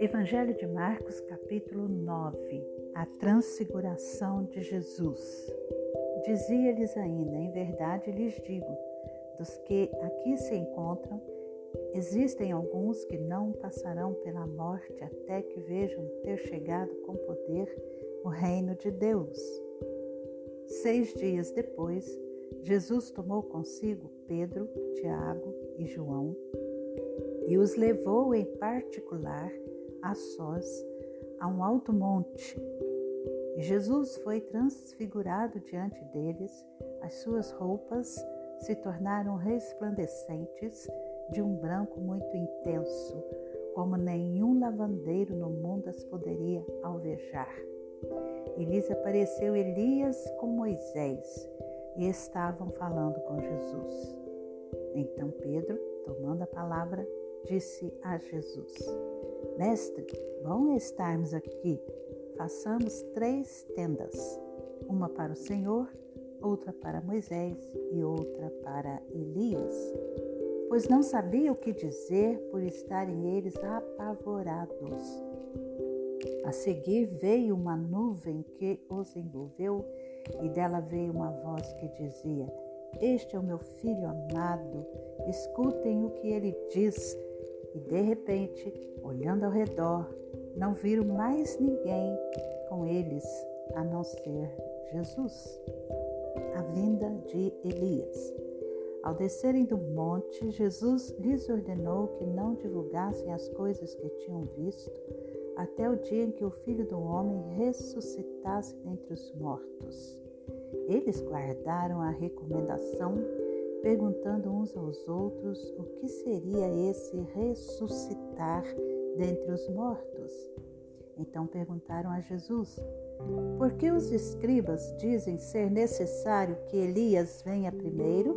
Evangelho de Marcos, capítulo 9 A Transfiguração de Jesus. Dizia-lhes ainda: Em verdade lhes digo, dos que aqui se encontram, existem alguns que não passarão pela morte até que vejam ter chegado com poder o reino de Deus. Seis dias depois, Jesus tomou consigo Pedro, Tiago e João e os levou em particular a sós a um alto monte. Jesus foi transfigurado diante deles, as suas roupas se tornaram resplandecentes de um branco muito intenso, como nenhum lavandeiro no mundo as poderia alvejar. E lhes apareceu Elias com Moisés, e estavam falando com Jesus. Então Pedro, tomando a palavra, disse a Jesus: Mestre, bom estarmos aqui. Façamos três tendas: uma para o Senhor, outra para Moisés e outra para Elias. Pois não sabia o que dizer por estarem eles apavorados. A seguir veio uma nuvem que os envolveu e dela veio uma voz que dizia: Este é o meu filho amado, escutem o que ele diz. E de repente, olhando ao redor, não viram mais ninguém com eles a não ser Jesus. A vinda de Elias. Ao descerem do monte, Jesus lhes ordenou que não divulgassem as coisas que tinham visto até o dia em que o Filho do Homem ressuscitasse dentre os mortos. Eles guardaram a recomendação, perguntando uns aos outros o que seria esse ressuscitar dentre os mortos. Então perguntaram a Jesus: Por que os escribas dizem ser necessário que Elias venha primeiro?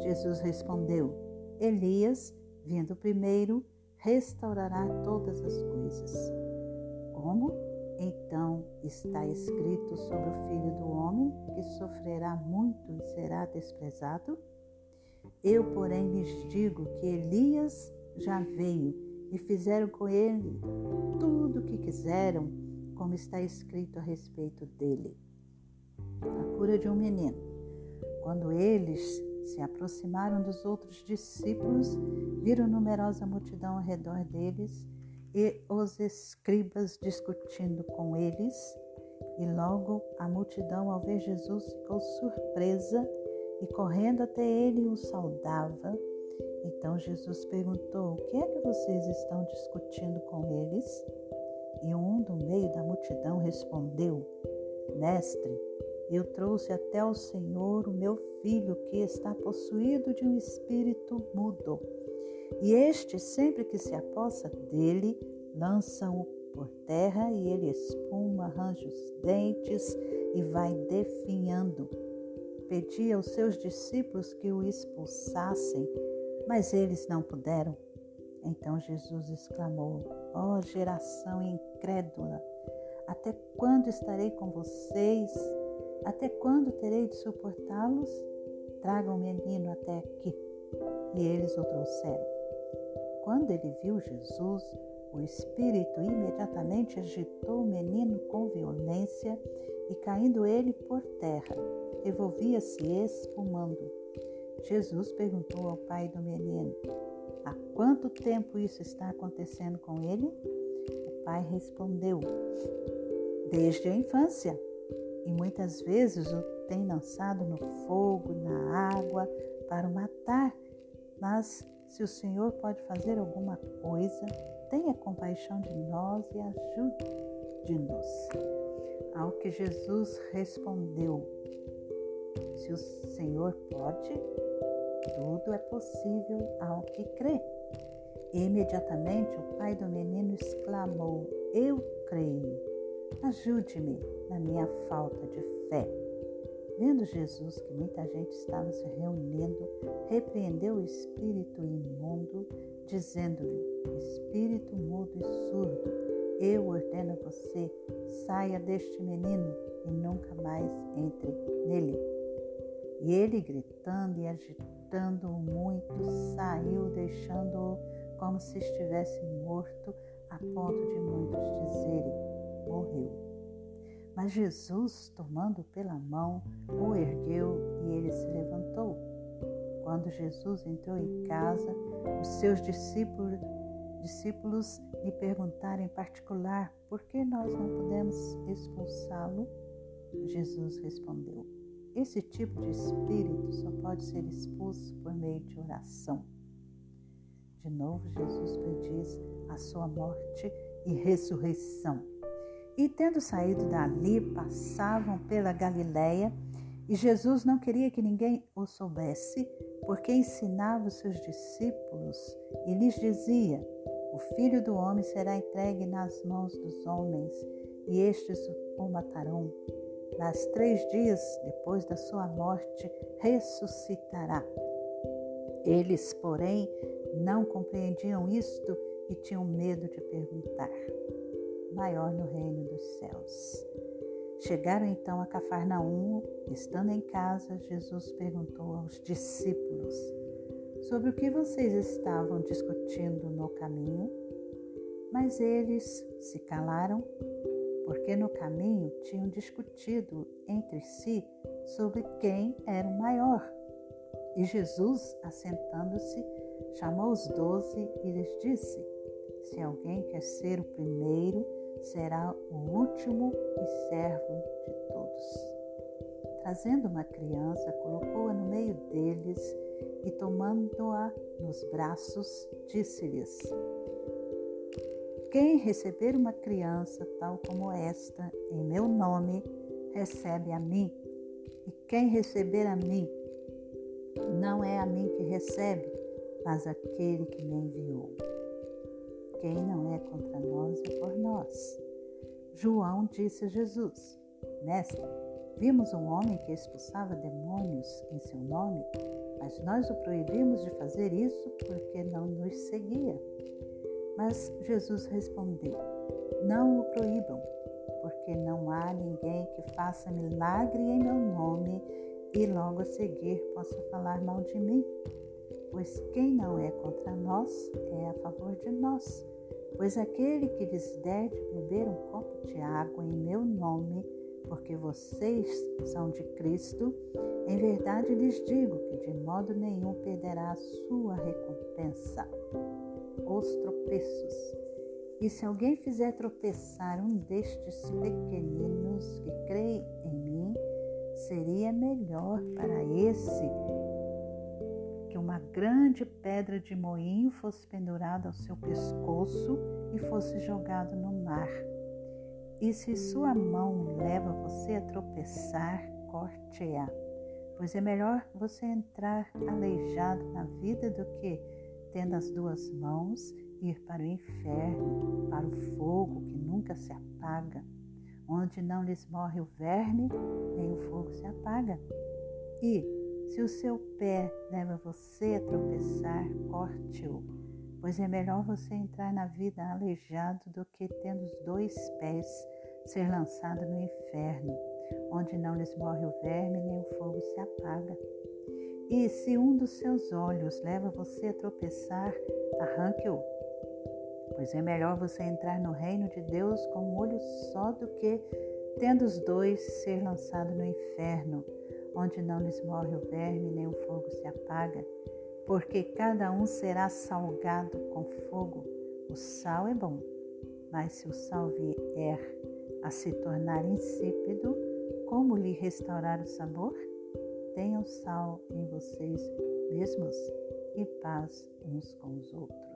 Jesus respondeu: Elias, vindo primeiro, restaurará todas as coisas. Como? Então está escrito sobre o Filho do Homem, que sofrerá muito e será desprezado? Eu, porém, lhes digo que Elias já veio e fizeram com ele tudo o que quiseram, como está escrito a respeito dele. A cura de um menino. Quando eles se aproximaram dos outros discípulos, viram numerosa multidão ao redor deles e os escribas discutindo com eles. E logo a multidão, ao ver Jesus, ficou surpresa e correndo até ele o saudava. Então Jesus perguntou: O que é que vocês estão discutindo com eles? E um do meio da multidão respondeu: Mestre, eu trouxe até o Senhor o meu filho que está possuído de um espírito mudo. E este, sempre que se apossa dele, lança-o por terra e ele espuma, arranja os dentes e vai definhando. Pedi aos seus discípulos que o expulsassem, mas eles não puderam. Então Jesus exclamou: Ó oh, geração incrédula, até quando estarei com vocês? Até quando terei de suportá-los? Tragam o menino até aqui. E eles o trouxeram. Quando ele viu Jesus, o espírito imediatamente agitou o menino com violência e, caindo ele por terra, revolvia-se espumando. Jesus perguntou ao pai do menino: Há quanto tempo isso está acontecendo com ele? O pai respondeu: Desde a infância e muitas vezes o tem lançado no fogo, na água, para o matar. Mas se o Senhor pode fazer alguma coisa, tenha compaixão de nós e ajude-nos. Ao que Jesus respondeu: Se o Senhor pode, tudo é possível ao que crê. E imediatamente o pai do menino exclamou: Eu creio Ajude-me na minha falta de fé. Vendo Jesus que muita gente estava se reunindo, repreendeu o espírito imundo, dizendo-lhe: Espírito mudo e surdo, eu ordeno a você, saia deste menino e nunca mais entre nele. E ele, gritando e agitando-o muito, saiu, deixando-o como se estivesse morto, a ponto de muitos dizerem: morreu. Mas Jesus, tomando pela mão, o ergueu e ele se levantou. Quando Jesus entrou em casa, os seus discípulos, discípulos lhe perguntaram em particular por que nós não podemos expulsá-lo. Jesus respondeu: Esse tipo de espírito só pode ser expulso por meio de oração. De novo, Jesus prediz a sua morte e ressurreição. E tendo saído dali, passavam pela Galiléia, e Jesus não queria que ninguém o soubesse, porque ensinava os seus discípulos e lhes dizia: O filho do homem será entregue nas mãos dos homens, e estes o matarão. Mas três dias depois da sua morte, ressuscitará. Eles, porém, não compreendiam isto e tinham medo de perguntar. Maior no reino dos céus. Chegaram então a Cafarnaum, estando em casa, Jesus perguntou aos discípulos: Sobre o que vocês estavam discutindo no caminho? Mas eles se calaram, porque no caminho tinham discutido entre si sobre quem era o maior. E Jesus, assentando-se, chamou os doze e lhes disse: Se alguém quer ser o primeiro, será o último e servo de todos. Trazendo uma criança, colocou-a no meio deles e, tomando-a nos braços, disse-lhes: Quem receber uma criança tal como esta, em meu nome, recebe a mim, e quem receber a mim, não é a mim que recebe, mas aquele que me enviou. Quem não é contra nós é por nós. João disse a Jesus: Mestre, vimos um homem que expulsava demônios em seu nome, mas nós o proibimos de fazer isso porque não nos seguia. Mas Jesus respondeu: Não o proíbam, porque não há ninguém que faça milagre em meu nome e logo a seguir possa falar mal de mim. Pois quem não é contra nós é a favor de nós. Pois aquele que lhes der de beber um copo de água em meu nome, porque vocês são de Cristo, em verdade lhes digo que de modo nenhum perderá a sua recompensa. Os tropeços. E se alguém fizer tropeçar um destes pequeninos que creem em mim, seria melhor para esse uma grande pedra de moinho fosse pendurada ao seu pescoço e fosse jogado no mar. E se sua mão leva você a tropeçar, corte-a, pois é melhor você entrar aleijado na vida do que, tendo as duas mãos, ir para o inferno, para o fogo que nunca se apaga onde não lhes morre o verme, nem o fogo se apaga. E, se o seu pé leva você a tropeçar, corte-o, pois é melhor você entrar na vida aleijado do que, tendo os dois pés, ser lançado no inferno, onde não lhes morre o verme, nem o fogo se apaga. E se um dos seus olhos leva você a tropeçar, arranque-o pois é melhor você entrar no reino de Deus com um olho só do que, tendo os dois, ser lançado no inferno, onde não lhes morre o verme nem o fogo se apaga, porque cada um será salgado com fogo. O sal é bom, mas se o sal vier a se tornar insípido, como lhe restaurar o sabor? Tenham sal em vocês mesmos e paz uns com os outros.